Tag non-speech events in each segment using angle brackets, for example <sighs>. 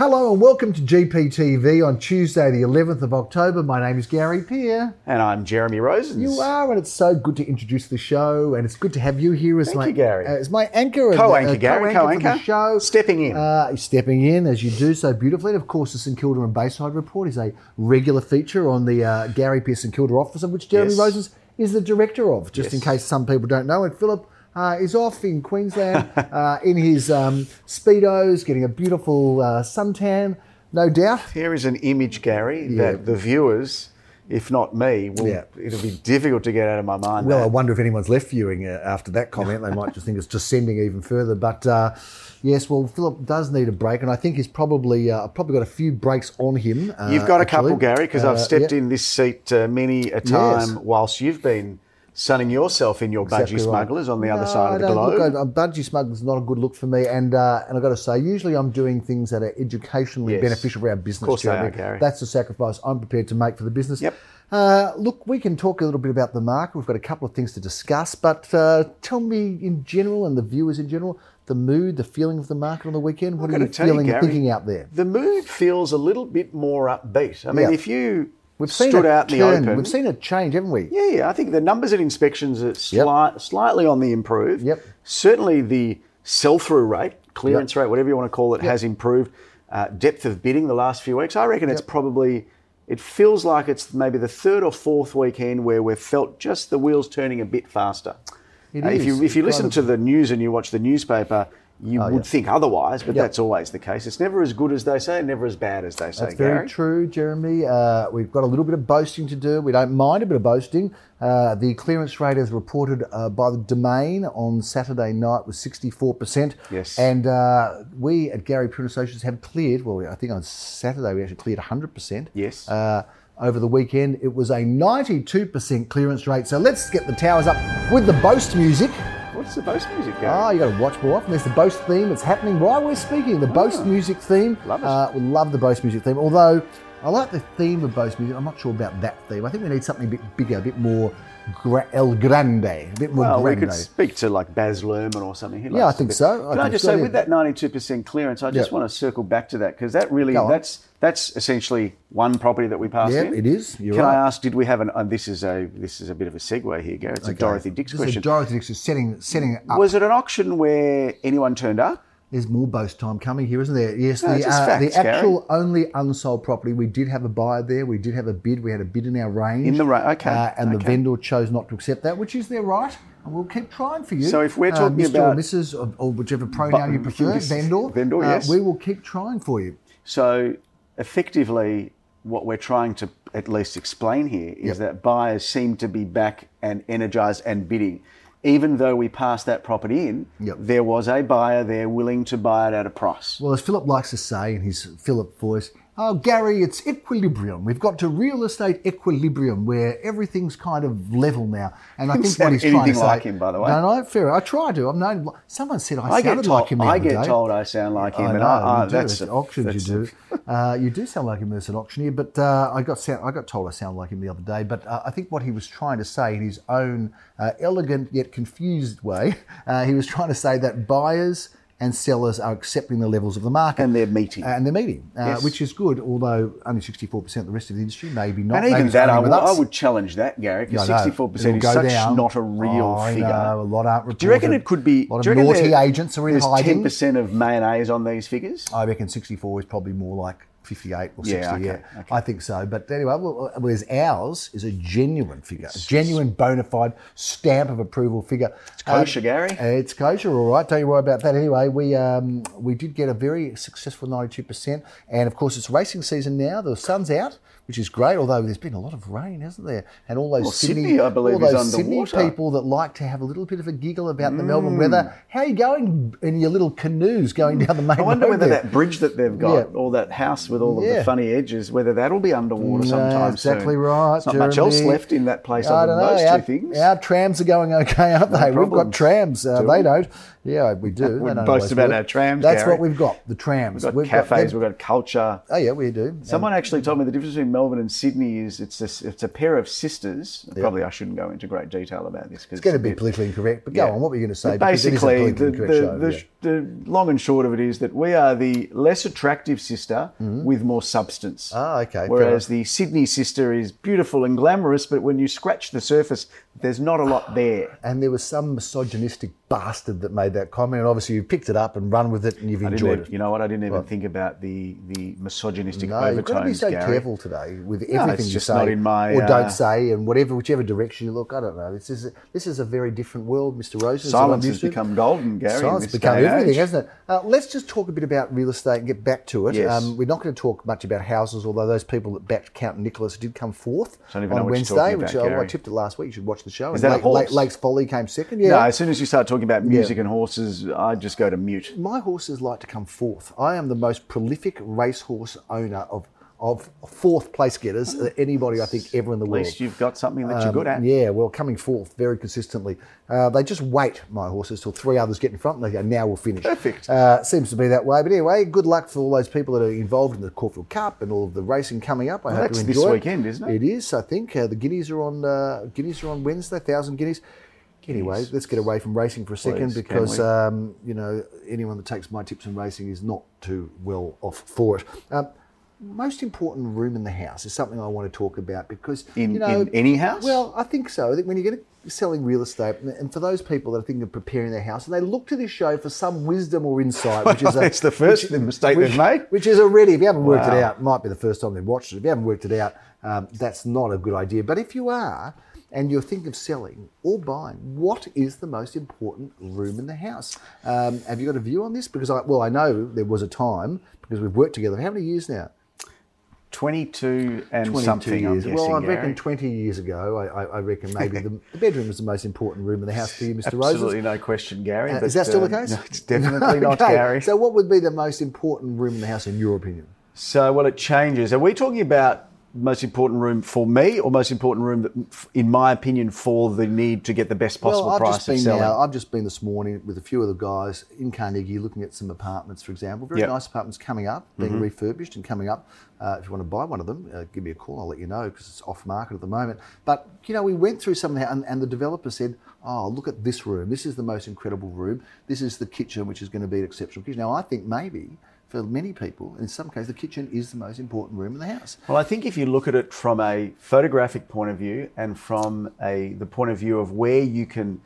Hello and welcome to GPTV on Tuesday, the 11th of October. My name is Gary Peer. And I'm Jeremy Rosen. You are, and it's so good to introduce the show, and it's good to have you here as Thank my you, Gary. uh, as my anchor, Co-anchor, uh, Gary, co-anchor co-anchor. show, Stepping in. uh, stepping in as you do so beautifully. And of course, the St Kilda and Bayside Report is a regular feature on the uh, Gary Peer St Kilda office, of which Jeremy Yes. Rosens is the director of. Just in case some people don't know, and Philip. Uh, is off in Queensland <laughs> uh, in his um, speedos, getting a beautiful uh, suntan, no doubt. Here is an image, Gary, Yeah. that the viewers, if not me, will, Yeah. it'll be difficult to get out of my mind. Well, I wonder if anyone's left viewing uh, after that comment. They might just think it's descending even further. But uh, yes, well, Philip does need a break, and I think he's probably uh, probably got a few breaks on him. Uh, You've got a actually. couple, Gary, because I've stepped yeah, in this seat uh, many a time Yes. whilst you've been sunning yourself in your exactly budgie right. smugglers on the other No, side of the globe. Look, I- a budgie smuggler's not a good look for me, and uh, and I've got to say, usually I'm doing things that are educationally Yes. beneficial for our business. Of course they are, Gary. That's the sacrifice I'm prepared to make for the business. Yep. Uh, look, we can talk a little bit about the market. We've got a couple of things to discuss, but uh, tell me in general, and the viewers in general, the mood, the feeling of the market on the weekend. What I've are you tell you, feeling Gary, thinking out there? The mood feels a little bit more upbeat. I mean, Yeah. if you We've seen stood a out in the open, We've seen a change, haven't we? Yeah, yeah. I think the numbers at inspections are slight, slightly on the improve. Yep. Certainly the sell-through rate, clearance rate, whatever you want to call it, has improved. Uh, depth of bidding the last few weeks, I reckon it's probably. It feels like it's maybe the third or fourth weekend where we've felt just the wheels turning a bit faster. It Uh, if you if you listen to the news and you watch the newspaper, you would yeah. think otherwise, but Yep. that's always the case. It's never as good as they say, never as bad as they say. That's very Gary. true, Jeremy. Uh, we've got a little bit of boasting to do. We don't mind a bit of boasting. Uh, the clearance rate, as reported uh, by the Domain on Saturday night, was 64%. Yes. And uh, we at Gary Prune Associates have cleared, well, I think on Saturday we actually cleared 100%. Yes. Uh, over the weekend, it was a 92% clearance rate. So let's get the towers up with the boast music. What's the boast music, Gary? Ah, you got to watch more often. There's the Boast theme. It's happening while we're speaking. The Boast music theme. Ah. Love it. Uh, we love the Boast music theme. Although I like the theme of Boast music. I'm not sure about that theme. I think we need something a bit bigger, a bit more El Grande, a bit more Well, we could speak to like Baz Luhrmann or something. Yeah, I think so. I Can I, just so, say, yeah. with that ninety-two percent clearance, I just Yeah. want to circle back to that because that really, that's that's essentially one property that we passed Yeah, in. it is. You're Can I ask? Did we have an? And this is a this is a bit of a segue here, Gary. It's a Dorothy Dix This is question. Dorothy Dix is setting, setting up. Was it an auction where anyone turned up? There's more boast time coming here, isn't there? Yes, No, the, uh, facts, the Gary. actual only unsold property. We did have a buyer there. We did have a bid. We had a bid in our range. In the ra- okay, Uh, and the vendor chose not to accept that, which is their right. And we'll keep trying for you. So if we're talking uh, Mr. about- or Mrs. or, or whichever pronoun you prefer, vendor, vendor, uh, yes. we will keep trying for you. So effectively, what we're trying to at least explain here is Yep. that buyers seem to be back and energised and bidding. Even though we passed that property in, Yep. there was a buyer there willing to buy it at a price. Well, as Philip likes to say in his Philip voice, oh, Gary, it's equilibrium. We've got to real estate equilibrium where everything's kind of level now. And I think what he's trying to say. like him, by the way. No, no, fair. I try to. I'm known. Someone said I, I sounded told, like him the I get day. told I sound like him, I and know, I, I, you do. that's At a- auctions that's you do. <laughs> Uh, you do sound like him as an auctioneer, but uh, I got sound, I got told I sound like him the other day. But uh, I think what he was trying to say in his own uh, elegant yet confused way, <laughs> uh, he was trying to say that buyers and sellers are accepting the levels of the market. And they're meeting. And they're meeting, uh, Yes. which is good, although only 64% of the rest of the industry, maybe not. And even that, I would, I would challenge that, Gary, because I sixty-four percent It'll is such down. not a real Oh, I figure. know, a lot aren't Do you reckon it could be? A lot of naughty agents are in there's hiding. 10% of mayonnaise on these figures. I reckon 64 is probably more like 58 or 60. Yeah, okay, Yeah, okay. I think so. But anyway, well, whereas ours is a genuine figure, a genuine bona fide stamp of approval figure. It's kosher, Gary. It's kosher, all right. Don't you worry about that. Anyway, we um, we did get a very successful 92%. And of course, it's racing season now. The sun's out, which is great, although there's been a lot of rain, hasn't there? And all those Well, Sydney, Sydney, I believe, all those Sydney people that like to have a little bit of a giggle about the Mm. Melbourne weather. How are you going in your little canoes going down the main I wonder whether there? that bridge that they've got, Yeah. or that house with all of Yeah. the funny edges, whether that'll be underwater No, sometime exactly soon. right. There's not much else left in that place I other than know. those our, two things. Our trams are going okay, aren't they? We've got trams. Uh, Do they don't. Yeah, we do. <laughs> We boast about work. our trams, That's Gary. what we've got. The trams. We've got cafes, we've got culture. oh yeah, we do. Someone actually told me the difference between Melbourne and Sydney is it's a, it's a pair of sisters. Probably I shouldn't go into great detail about this because It's going to be politically incorrect, but go Yeah. on. What were you going to say? But Because it is a basically, the, the, the, show, the long and short of it is that we are the less attractive sister with more substance. Mm-hmm. Ah, okay, Whereas the Sydney sister is beautiful and glamorous, but when you scratch the surface, there's not a lot <sighs> there. And there was some misogynistic bastard that made that comment, and obviously you picked it up and run with it, and you've enjoyed it. You know what? I didn't even think about the the misogynistic No, you've got to be so Gary. careful today with No, everything it's you just say not in my, or uh, don't say, and whatever, whichever direction you look. I don't know. This is a, this is a very different world, Mr. Roses. Silence has become golden, Gary. Silence become everything, hasn't it? Uh, let's just talk a bit about real estate and get back to it. Um, we're not going to talk much about houses, although those people that backed Count Nicholas did come fourth Don't even know on Wednesday, which about, I, I tipped it last week. You should watch the show. Is And that a horse? Lake- Lakes Folly came second. Yeah. No, as soon as you start talking about music and horses, I just go to mute. my horses like to come fourth. I am the most prolific racehorse owner of of fourth place getters that anybody I think ever in the At world. least you've got something that you're good at. Um, Yeah, well, coming fourth very consistently. Uh, they just wait, my horses, till three others get in front and they go, now we'll finish. Perfect. Uh, seems to be that way. But anyway, good luck for all those people that are involved in the Caulfield Cup and all of the racing coming up. I hope that's you this enjoy it. weekend, isn't it? It is, I think. Uh, the guineas are on uh, guineas are on Wednesday, thousand guineas. Anyway, let's get away from racing for a second Please, because um, you know anyone that takes my tips on racing is not too well off for it. Um, most important room in the house is something I want to talk about because In- you know, in any house? Well, I think so. I think when you get selling real estate, and- for those people that are thinking of preparing their house, and they look to this show for some wisdom or insight, which is <laughs> a, It's the first mistake which, they've made. Which is already, if you haven't worked it out, might be the first time they've watched it. If you haven't worked it out, um, that's not a good idea. But if you are, and you're thinking of selling or buying, what is the most important room in the house? Um, have you got a view on this? Because I, well, I know there was a time because we've worked together. How many years now? 22 and 22 something, I'm years. guessing, well, I Gary. reckon 20 years ago, I, I, reckon maybe <laughs> the, the bedroom was the most important room in the house for you, Mr. Roses. Absolutely no question, Gary. Uh, but, is that still the case? No, it's definitely <laughs> not, Okay, Gary. So, what would be the most important room in the house, in your opinion? So, well, it changes. Are we talking about most important room for me or most important room, that, in my opinion, for the need to get the best possible well, I've price just been selling? now. I've just been this morning with a few of the guys in Carnegie looking at some apartments, for example. Very Yep. Mm-hmm. nice apartments coming up, being refurbished and coming up. Uh, if you want to buy one of them, uh, give me a call. I'll let you know because it's off market at the moment. But you know, we went through some of that, and, and the developer said, "Oh, look at this room. This is the most incredible room. This is the kitchen, which is going to be an exceptional kitchen." Now, I think maybe. For many people, in some cases, the kitchen is the most important room in the house. Well, I think if you look at it from a photographic point of view and from a the point of view of where you can,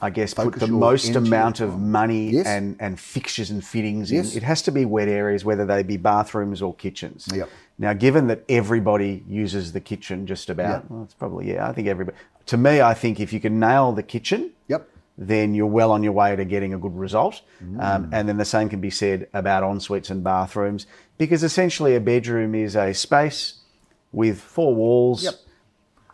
I guess, put the most amount of money Yes. and, and fixtures and fittings Yes. in, it has to be wet areas, whether they be bathrooms or kitchens. Yep. Now, given that everybody uses the kitchen just about, Yep. well, it's probably, yeah, I think everybody. To me, I think if you can nail the kitchen, Yep. Then you're well on your way to getting a good result. Mm. Um, and then the same can be said about en suites and bathrooms, because essentially a bedroom is a space with four walls, Yep.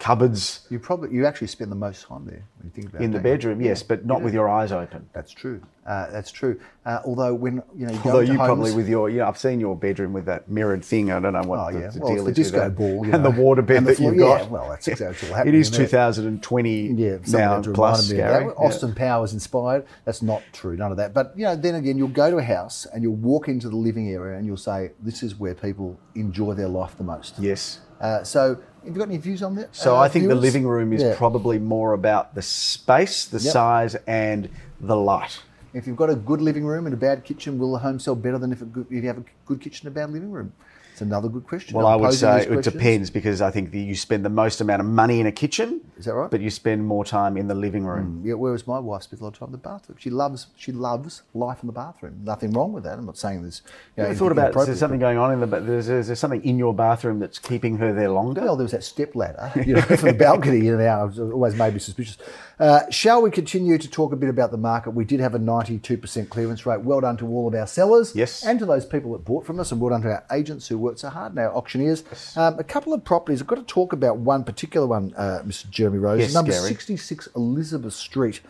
Cupboards You probably you actually spend the most time there when you think about it. in the bedroom, yes, but not with your eyes open. That's true. Uh, that's true. Uh, although when you know, you Although you homes, probably with your, you know, I've seen your bedroom with that mirrored thing. I don't know what Oh, the, yeah. the Well, deal it's the is disco ball, and know, the water bed the that you've got. yeah, well, that's exactly what It happened is in there. 2020 yeah, now plus, reminded me of Gary. that. Yeah. Austin Powers inspired. That's not true. None of that. But you know, then again, you'll go to a house and you'll walk into the living area and you'll say, "This is where people enjoy their life the most." Yes. Uh, so, have you got any views on that? So uh, I think the living room is Yeah. probably more about the space, the Yep. size, and the light. If you've got a good living room and a bad kitchen, will the home sell better than if, good, if you have a good kitchen and a bad living room? It's another good question. Well, I'm I would say it questions. depends because I think that you spend the most amount of money in a kitchen. Is that right? But you spend more time in the living room. Yeah, whereas my wife spends a lot of time in the bathroom. She loves she loves life in the bathroom. Nothing wrong with that. I'm not saying there's. You know, you thought about is there something going on in the there's, is there something in your bathroom that's keeping her there longer? Well, there was that step ladder, <laughs> you know, from the balcony in and out. Was always made me suspicious. Uh, shall we continue to talk a bit about the market? We did have a 92% clearance rate. Well done to all of our sellers. Yes. And to those people that bought from us, and well done to our agents who worked so hard now, our auctioneers. Um, a couple of properties. I've got to talk about one particular one, uh, Mr. Jeremy Rose. Yes, Number Gary. 66 Elizabeth Street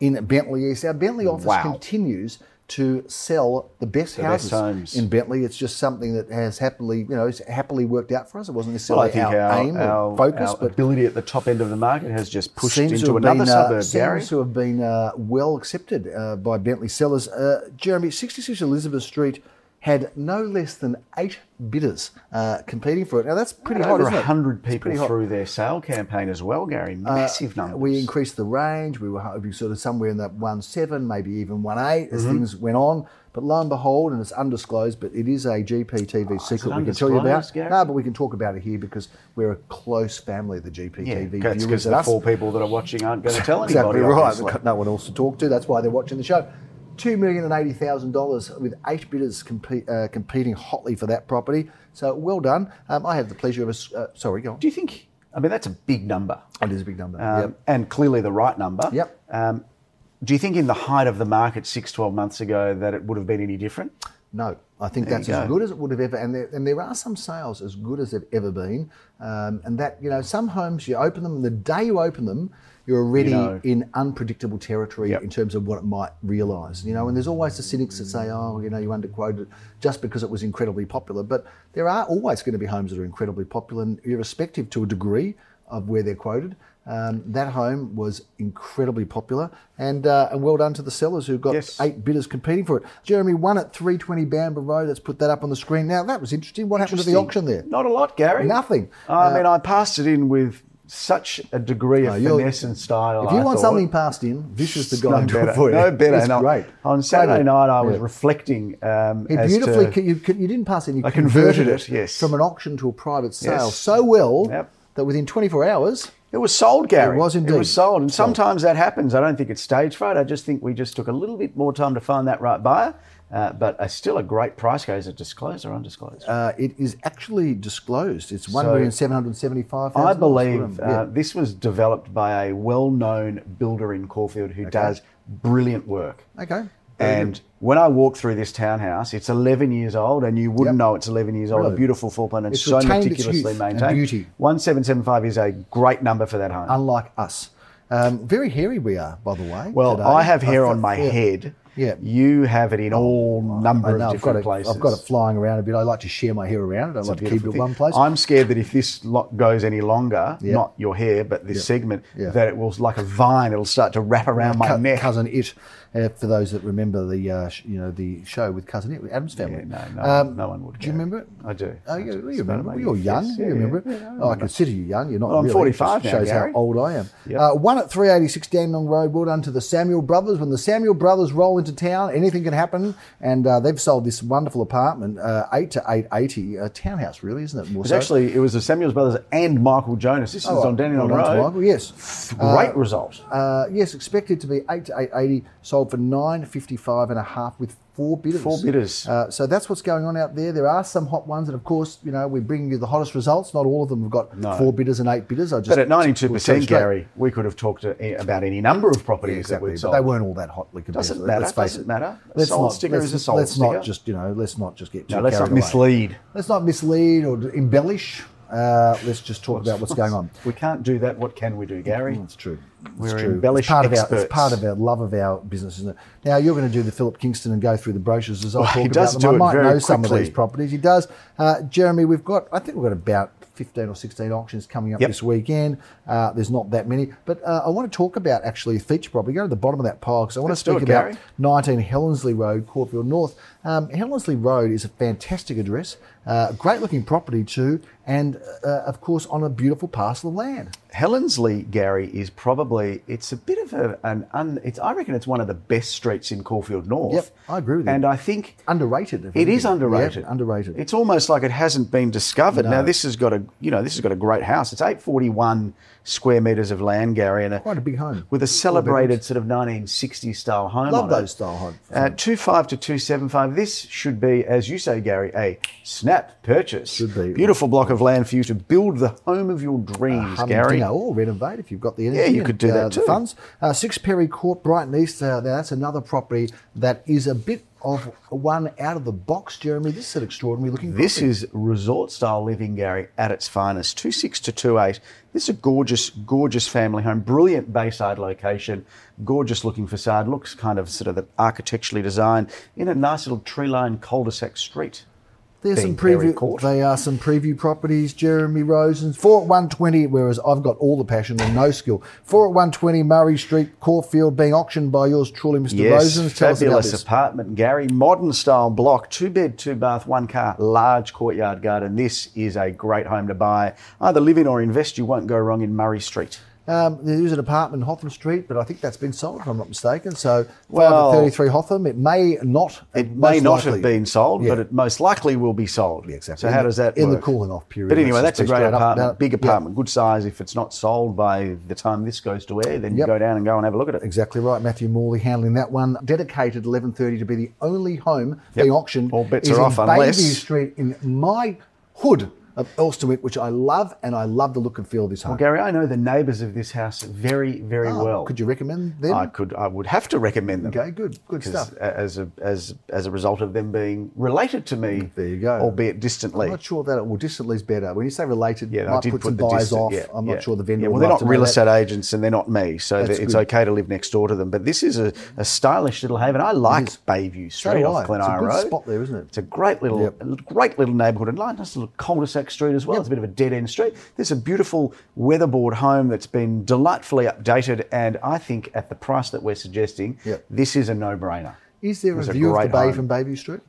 in Bentleigh East. Our Bentleigh office Wow. continues to sell the best The houses best in Bentleigh. It's just something that has happily, you know, happily worked out for us. It wasn't Well, necessarily I think our, our, aim our, or focus, our but ability at the top end of the market has just pushed into another been, uh, suburb, Gary. seems to have been uh, well accepted uh, by Bentleigh sellers. Uh, Jeremy, 66 Elizabeth Street. Had no less than eight bidders uh, competing for it. Now that's pretty hot, over? 100 people through their sale campaign as well, Gary. Massive numbers. Uh, We increased the range. We were hoping sort of somewhere in that one seven, maybe even one eight, Mm-hmm. as things went on. But lo and behold, and it's undisclosed, but it is a GPTV secret we can tell you about. Gary? No, but we can talk about it here because we're a close family of the GPTV that's viewers because the us. four people that are watching aren't going to tell <laughs> anybody. Exactly right. obviously. We've got no one else to talk to. That's why they're watching the show. Two million and eighty thousand dollars with eight bidders compete, uh, competing hotly for that property. So well done. Um, I had the pleasure of a. Uh, sorry, go on. Do you think? I mean, that's a big number. It is a big number. um, yep. and clearly the right number. Yep. Um, do you think in the height of the market six, 12 months ago that it would have been any different? No, I think There that's as good as it would have ever. And there, and there are some sales as good as they've ever been. Um, and that you know, some homes you open them, and the day you open them, you're already know. in unpredictable territory Yep. in terms of what it might realise. You know, and there's always the cynics that say, oh, you know, you underquoted it just because it was incredibly popular. But there are always going to be homes that are incredibly popular, and irrespective to a degree of where they're quoted. Um, that home was incredibly popular, and uh, and well done to the sellers who got Yes. eight bidders competing for it. Jeremy won at 320 Bambra Road. Let's put that up on the screen. Now that was interesting. What happened to the auction there? Not a lot, Gary. Nothing. I mean, I passed it in with such a degree of No, finesse and style. If you I want thought. something passed in, Vicious the guy no better, it for you. no better. It's great. On Saturday night, I was Yeah. reflecting. Um, He beautifully, to- you, you didn't pass in. You I converted, converted it, it, yes. from an auction to a private sale Yes. so well Yep. that within 24 hours, It was sold, Gary. It was indeed. It was sold, and Sold. sometimes that happens. I don't think it's stage fright. I just think we just took a little bit more time to find that right buyer. Uh, but still a great price. Guys, is it disclosed or undisclosed? uh, it is actually disclosed. It's one So, million seven hundred seventy-five. I believe uh, this was developed by a well-known builder in Caulfield who does brilliant work. Okay. Very And good. when I walk through this townhouse, it's 11 years old, and you wouldn't Yep. know it's 11 years old. Really? A beautiful floor plan, and It's so meticulously maintained. beauty. 1775 is a great number for that home. unlike us, um, very hairy we are, by the way. well, today. I have hair I on my yeah. head. Yeah. You have it in oh, all number I of know, I've got, different it, places. I've got it flying around a bit. I like to share my hair around. I don't It's like to keep it in thing. one place. I'm scared that if this goes any longer, Yeah. not your hair, but this Yeah. segment, Yeah. that it will, like a vine, it'll start to wrap around my Cou- neck. Cousin It, uh, for those that remember the uh, sh- you know the show with Cousin It, with Addams family. Yeah, no, no, Um, no one would. Do you remember it? I do. Oh, I you, do. you remember? maybe You're young. yes, you yeah, remember yeah, it? yeah, I oh, I consider you young. You're not. Well, I'm really. 45 now, Shows Gary. how old I am. Yep. Uh, one at 386 Dandenong Road. Well done to the Samuel brothers. When the Samuel brothers roll into town, anything can happen. And uh, they've sold this wonderful apartment, uh, eight to eight eighty, a townhouse, really, isn't it? More It's so. actually it was the Samuels brothers and Michael Jonas. This is Oh, on Dandenong well Road. Michael, yes. Great result. Uh, yes, expected to be eight to eight eighty, sold for nine fifty five and a half with four bidders. Four bidders. Uh, so that's what's going on out there. There are some hot ones, and of course, you know, we bring you the hottest results. Not all of them have got No. four bidders and eight bidders. I just But at tell you percent. Gary, we could have talked to, about any number of Yeah, properties exactly. that But sold. they weren't all that hotly compared. Doesn't to, matter, Let's face doesn't it. matter. A Let's sold not, sticker let's, is a sold let's sticker. not just you know. Let's not just get too No, let's not away. mislead. Let's not mislead or embellish. Uh, let's just talk about what's going on. We can't do that. What can we do, Gary? It's true. We're it's true. embellished it's part Of our, experts. it's part of our love of our business, isn't it? Now you're going to do the Philip Kingston and go through the brochures as I Well, about them. I might know some of these properties. He does. Uh, Jeremy, we've got. I think we've got about. 15 or 16 auctions coming up Yep. this weekend. Uh, there's not that many, but uh, I want to talk about actually a feature property. Go to the bottom of that pile because I want Let's to speak it, about Gary. 19 Hellensley Road, Caulfield North. Um, Road is a fantastic address, uh, great looking property too, and uh, of course on a beautiful parcel of land. Hellensley, Gary, is probably it's a bit of a, an un, it's I reckon it's one of the best streets in Caulfield North. Yep, I agree with you. And I think Underrated. it is underrated. Yeah, underrated. It's almost like it hasn't been discovered. No. Now this has got a you know this has got a great house. It's eight forty one square meters of land, Gary, and a, Quite a big home. with a celebrated sort of nineteen sixty style home. Love those it. style homes. Uh, two five to two seven five. This should be, as you say, Gary, a snap purchase. Should be. beautiful block of land for you to build the home of your dreams, Hum- Gary. Or renovate if you've got the energy. Yeah, you and, could do uh, that the too. funds. Uh, Six Perry Court, Brighton East. Uh, now that's another property that is a bit of one out of the box, Jeremy. This is an extraordinary looking. This property. is resort style living, Gary, at its finest. Two six to two eight. This is a gorgeous, gorgeous family home. Brilliant Bayside location. Gorgeous looking facade. Looks kind of sort of architecturally designed in a nice little tree lined cul-de-sac street. There's some preview. They are some preview properties. Jeremy Rosen's four at one twenty, whereas I've got all the passion and no skill. Four at one twenty, Murray Street, Caulfield, being auctioned by yours truly, Mr. Yes, Rosen's. Tell fabulous apartment, Gary. Modern style block, two bed, two bath, one car, large courtyard garden. This is a great home to buy. Either live in or invest. You won't go wrong in Murray Street. Um, there is an apartment in Hotham Street, but I think that's been sold, if I'm not mistaken. So, five Well- at 33 Hotham. It may not. It may not likely- have been sold, Yeah. but it most likely will be sold. Yeah, exactly. So how In the- does that in the cooling off period, But anyway, that's a great up apartment, big yeah. apartment, good size. If it's not sold by the time this goes to air, then Yep. you go down and go and have a look at it. Exactly right. Matthew Morley handling that one. Dedicated 11.30 to be the only home Yep. being auctioned. All bets is are off unless- Bayview Street in my hood of Elstonwick, which I love, and I love the look and feel of this home. Well, Gary, I know the neighbours of this house very, very Oh, well. Could you recommend them? I could, I would have to recommend them. Okay, good, good stuff. as a as as a result of them being related to me, There you go. albeit distantly. I'm not sure that it will distantly is better. When you say related, Yeah, it I did put put some the buyers distant- off. yeah, I'm yeah. not sure the vendor Yeah, well, they're not real estate agents and they're not me, so it's good. okay to live next door to them. But this is a, a stylish little haven. I like Bayview So Street do off I. Glen It's a good Road. spot there, isn't it? It's a great little, Yep. great little neighbourhood and nice little cul-de-sac street as well. It's a bit of a dead end street. There's a beautiful weatherboard home that's been delightfully updated, and I think at the price that we're suggesting, Yep. this is a no-brainer. Is there a It's a view of the bay home. from Bayview Street?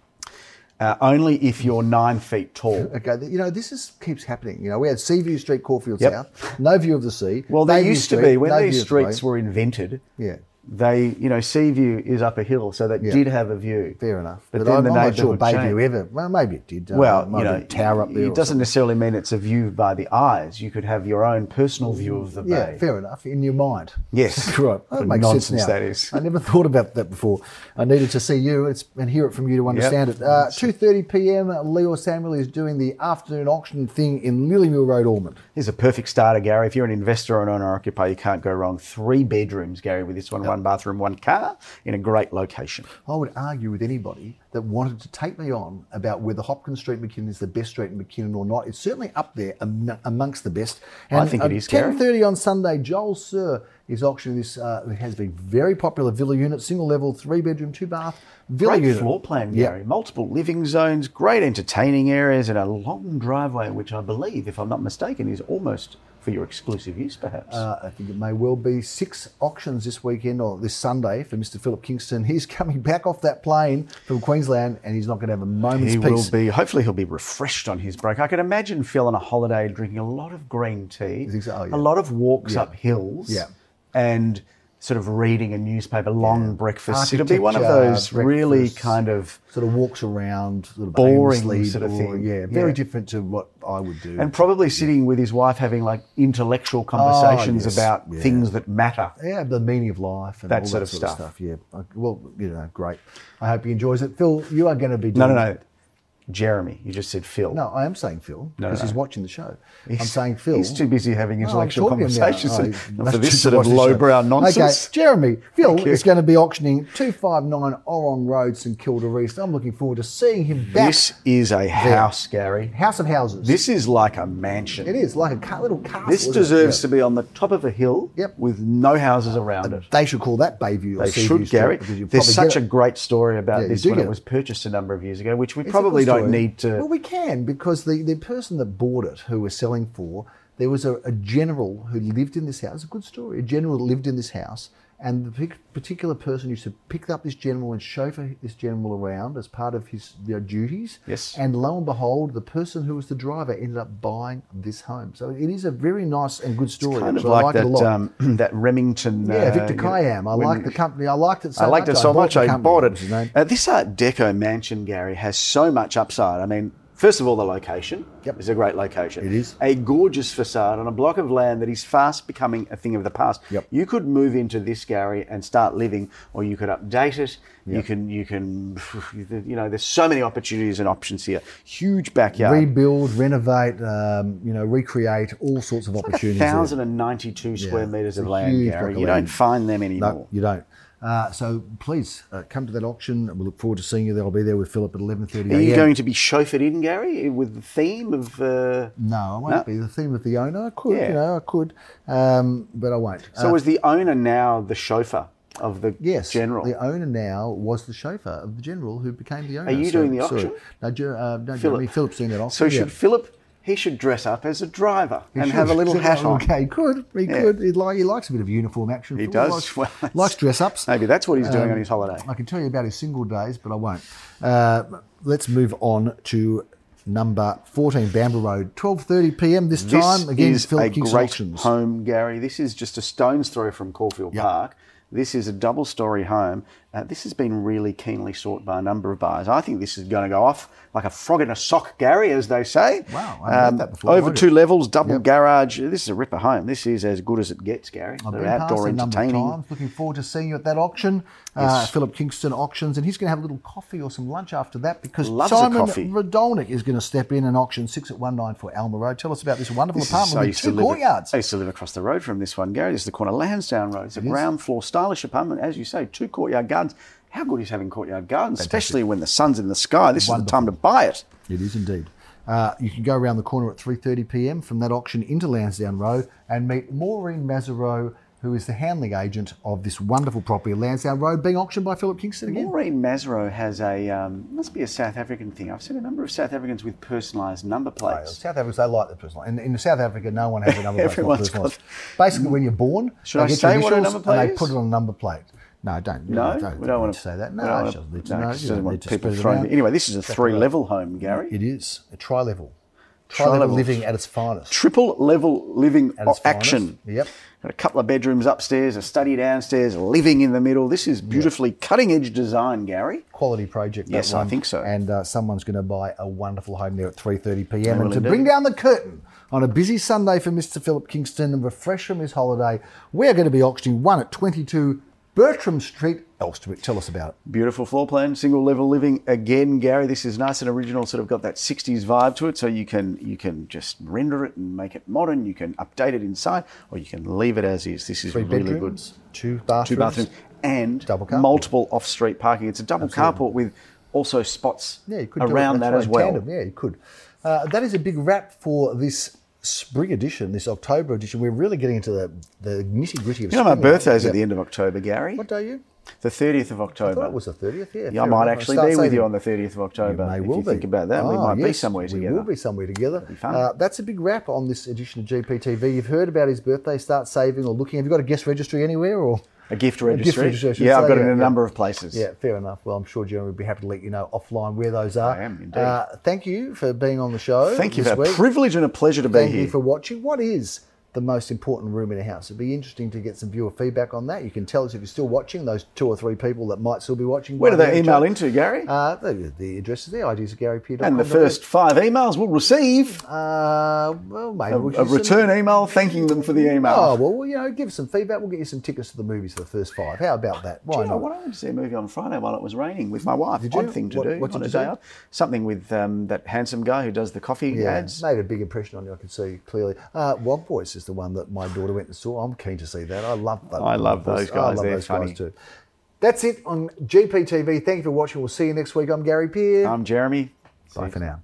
Uh, only if you're nine feet tall. <laughs> Okay, you know this is keeps happening. You know, we had Seaview Street, Caulfield Yep. South, no view of the sea. Well, there Bayview used to Street, be when no these of the streets were invented. Yeah. They, you know, Seaview is up a hill, so that Yeah. did have a view. Fair enough. But, But, then I'm, the not sure Bayview ever. Well, maybe it did. Well, you know, tower up there. it doesn't necessarily mean it's a view by the eyes. You could have your own personal view of the Yeah, bay. fair enough. In your mind. Yes. <laughs> right. That makes nonsense sense now. that is. I never <laughs> thought about that before. I needed to see you it's, and hear it from you to understand it. Uh, 2.30 p.m. Leo Samuel is doing the afternoon auction thing in Lillimur Road, Ormond. Here's a perfect starter, Gary. If you're an investor or an owner occupier, you can't go wrong. Three bedrooms, Gary, with this one, one bathroom, one car, in a great location. I would argue with anybody that wanted to take me on about whether Hopkins Street McKinnon is the best street in McKinnon or not. It's certainly up there am- amongst the best. I think it is. Ten thirty on Sunday, Joel Sir is auctioning this. Uh, it has been very popular villa unit, single level, three bedroom, two bath villa Great unit. floor plan. Gary. Multiple living zones, great entertaining areas, and a long driveway, which I believe, if I'm not mistaken, is almost for your exclusive use, perhaps. Uh, I think it may well be six auctions this weekend or this Sunday for Mr. Philip Kingston. He's coming back off that plane from Queensland and he's not going to have a moment's he peace. will be. Hopefully, he'll be refreshed on his break. I can imagine Phil on a holiday drinking a lot of green tea, so? Oh, yeah. a lot of walks Yeah. up hills, Yeah. and sort of reading a newspaper, long breakfasts. It'll be one of those really kind of sort of walks around, sort of Boring sort of thing. Yeah, very Yeah. different to what I would do. and probably sitting with his wife having like intellectual conversations Oh, yes. about Yeah. things that matter. yeah, the meaning of life and That all sort that of sort stuff. of stuff. Yeah, Uh, well, you know, great. I hope he enjoys it. Phil, you are going to be No, no, no. Jeremy, you just said Phil. No, I am saying Phil because no. he's watching the show. I'm saying Phil. He's too busy having No, intellectual about- conversations oh, and- he and must for this sort of lowbrow nonsense. Okay, Jeremy, Phil is going to be auctioning 259 Orrong Road, St Kilda East. I'm looking forward to seeing him back. This is a house, Gary. House of Houses. This is like a mansion. it is like a ca- little castle. This deserves Yeah. to be on the top of a hill Yep. with no houses around it. They should call that Bayview They should, Gary. There's such a great story about Yeah, this when it it. was purchased a number of years ago, which we probably good don't need to. Well, we can because the, the person that bought it, who we're selling for, there was a, a general who lived in this house. A good story. A general lived in this house, and the particular person used to pick up this general and chauffeur this general around as part of his you know, duties. Yes. And lo and behold, the person who was the driver ended up buying this home. So it is a very nice and good story. kind of I like, like that lot. um, <clears throat> that Remington. yeah, uh, Victor Kiam. I like the company. I liked it so much. I liked much. it so bought much I bought What was his it. Uh, this Art Deco mansion, Gary, has so much upside. I mean, first of all, the location Yep. is a great location. It is. a gorgeous facade on a block of land that is fast becoming a thing of the past. Yep. You could move into this, Gary, and start living, or you could update it. You can, you can, <sighs> you know, there's so many opportunities and options here. Huge backyard. rebuild, renovate, um, you know, recreate, all sorts of opportunities. there. 1,092 square metres of land, Gary. You land. don't find them anymore. No, you don't. Uh, so please uh, come to that auction. We look forward to seeing you. there. I'll be there with Philip at eleven thirty. Are you going to be chauffeured in, Gary, with the theme of? Uh, No, I won't No? be. The theme of the owner, I could, Yeah. you know, I could, um, but I won't. so Uh, is the owner now the chauffeur of the Yes, general. The owner now was the chauffeur of the general who became the owner. Are you doing the auction? no, Jer- uh, no Philip. Jeremy Phillips doing that auction. so yeah. should Philip? He should dress up as a driver He and should. have a little <laughs> hat on. Okay, he could. He Yeah. could. He'd like, he likes a bit of uniform action. He Phil does. <laughs> Likes, Well, likes dress ups. Maybe that's what he's doing Um, on his holiday. I can tell you about his single days, but I won't. Uh, let's move on to number 14, Bambra Road, 12.30 p.m. this, This time. Again, is Philip a Kingston great Auctions. home, Gary. This is just a stone's throw from Caulfield Yep. Park. This is a double story home. Uh, this has been really keenly sought by a number of buyers. I think this is going to go off like a frog in a sock, Gary, as they say. Um, Wow, I haven't heard that before. Over two levels, double Yep. garage. This is a ripper home. This is as good as it gets, Gary. I've They're been past outdoor a number of entertaining. times. Looking forward to seeing you at that auction, uh, Philip Kingston Auctions, and he's going to have a little coffee or some lunch after that because Loves Simon. Radolnik is going to step in and auction six at one nine for Alma Road. Tell us about this wonderful This apartment I with two courtyards. I used to live across the road from this one, Gary. This is the corner of Lansdowne Road. It's a ground floor stylish apartment, as you say, two courtyard gardens. How good is having courtyard gardens, especially when the sun's in the sky? This is the time to buy it. It is indeed. Uh, you can go around the corner at 3:30 p.m. from that auction into Lansdowne Road and meet Maureen Mazarow, who is the handling agent of this wonderful property, Lansdowne Road, being auctioned by Philip Kingston again. Maureen Mazro has a um, must be a South African thing. I've seen a number of South Africans with personalised number plates. South Africans, they like the personal. In, in South Africa, no one has a number <laughs> plate. Everyone's personalised. Basically, when you're born, Should they I say what a number plate and they is? put it on a number plate. No, don't. No, no, don't, we don't want to say that. No, want to, need to no, know. it You doesn't want people throwing. Anyway, this is a three-level home, Gary. It is a tri-level, tri-level living at its finest. Triple level living At its action. finest. Yep. Got a couple of bedrooms upstairs, a study downstairs, living in the middle. This is beautifully cutting edge design, Gary. quality project. Yes, I think so. And uh, someone's going to buy a wonderful home there at 3:30 p.m. And to indeed. bring down the curtain on a busy Sunday for Mr. Philip Kingston and refresh from his holiday, we are going to be auctioning one at 22 Bertram Street, Elsternwick. Tell us about it. Beautiful floor plan, single level living again, Gary. This is nice and original, sort of got that 60s vibe to it. So you can you can just render it and make it modern. You can update it inside, or you can leave it as is. This is Three really bedrooms, good. two bathrooms, Two bathrooms and multiple off street parking. It's a double carport with also spots Yeah, you could around that as well. Tandem. Yeah, you could. Uh, that is a big wrap for this spring edition, this October edition. We're really getting into the, the nitty gritty of You know, my birthday's Yeah. at the end of October, Gary. What day are you? The 30th of I October. thought it was the 30th. Yeah, Yeah, I might actually be with you on the 30th of October. may if well you be. think about that, we Ah, might be somewhere together. We will be somewhere together. be fun. Uh, that's a big wrap on this edition of GPTV. You've heard about his birthday. Start saving or looking. Have you got a guest registry anywhere or? A gift gift registry. registry, I should yeah, I've got it in a number of places. Yeah, fair enough. Well, I'm sure Jeremy would be happy to let you know offline where those are. I am, indeed. Uh, thank you for being on the show. Thank you. For a privilege and a pleasure to be Thank here. you for watching. What is the most important room in a house? It'd be interesting to get some viewer feedback on that. You can tell us if you're still watching. Those two or three people that might still be watching. Where do they the email into, Gary? Uh, the, the address is there. IDs at garypeer.com. and the first five emails we'll receive Uh, well, maybe a, we a return email thanking them for the email. Oh well, you know, give us some feedback. We'll get you some tickets to the movies for the first five. How about that? Why Do you know not? what? I went to see a movie on Friday while it was raining with my wife. Did you? Odd thing to What- do what on a day out. Something with um, that handsome guy who does the coffee Yeah, ads. made a big impression on you. I can see clearly. Uh, Boys is the one that my daughter went and saw. I'm keen to see that. I love that. I love those I guys. love They're those funny. guys too. That's it on GPTV. Thank you for watching. We'll see you next week. I'm Gary Peer. I'm Jeremy. Bye for now.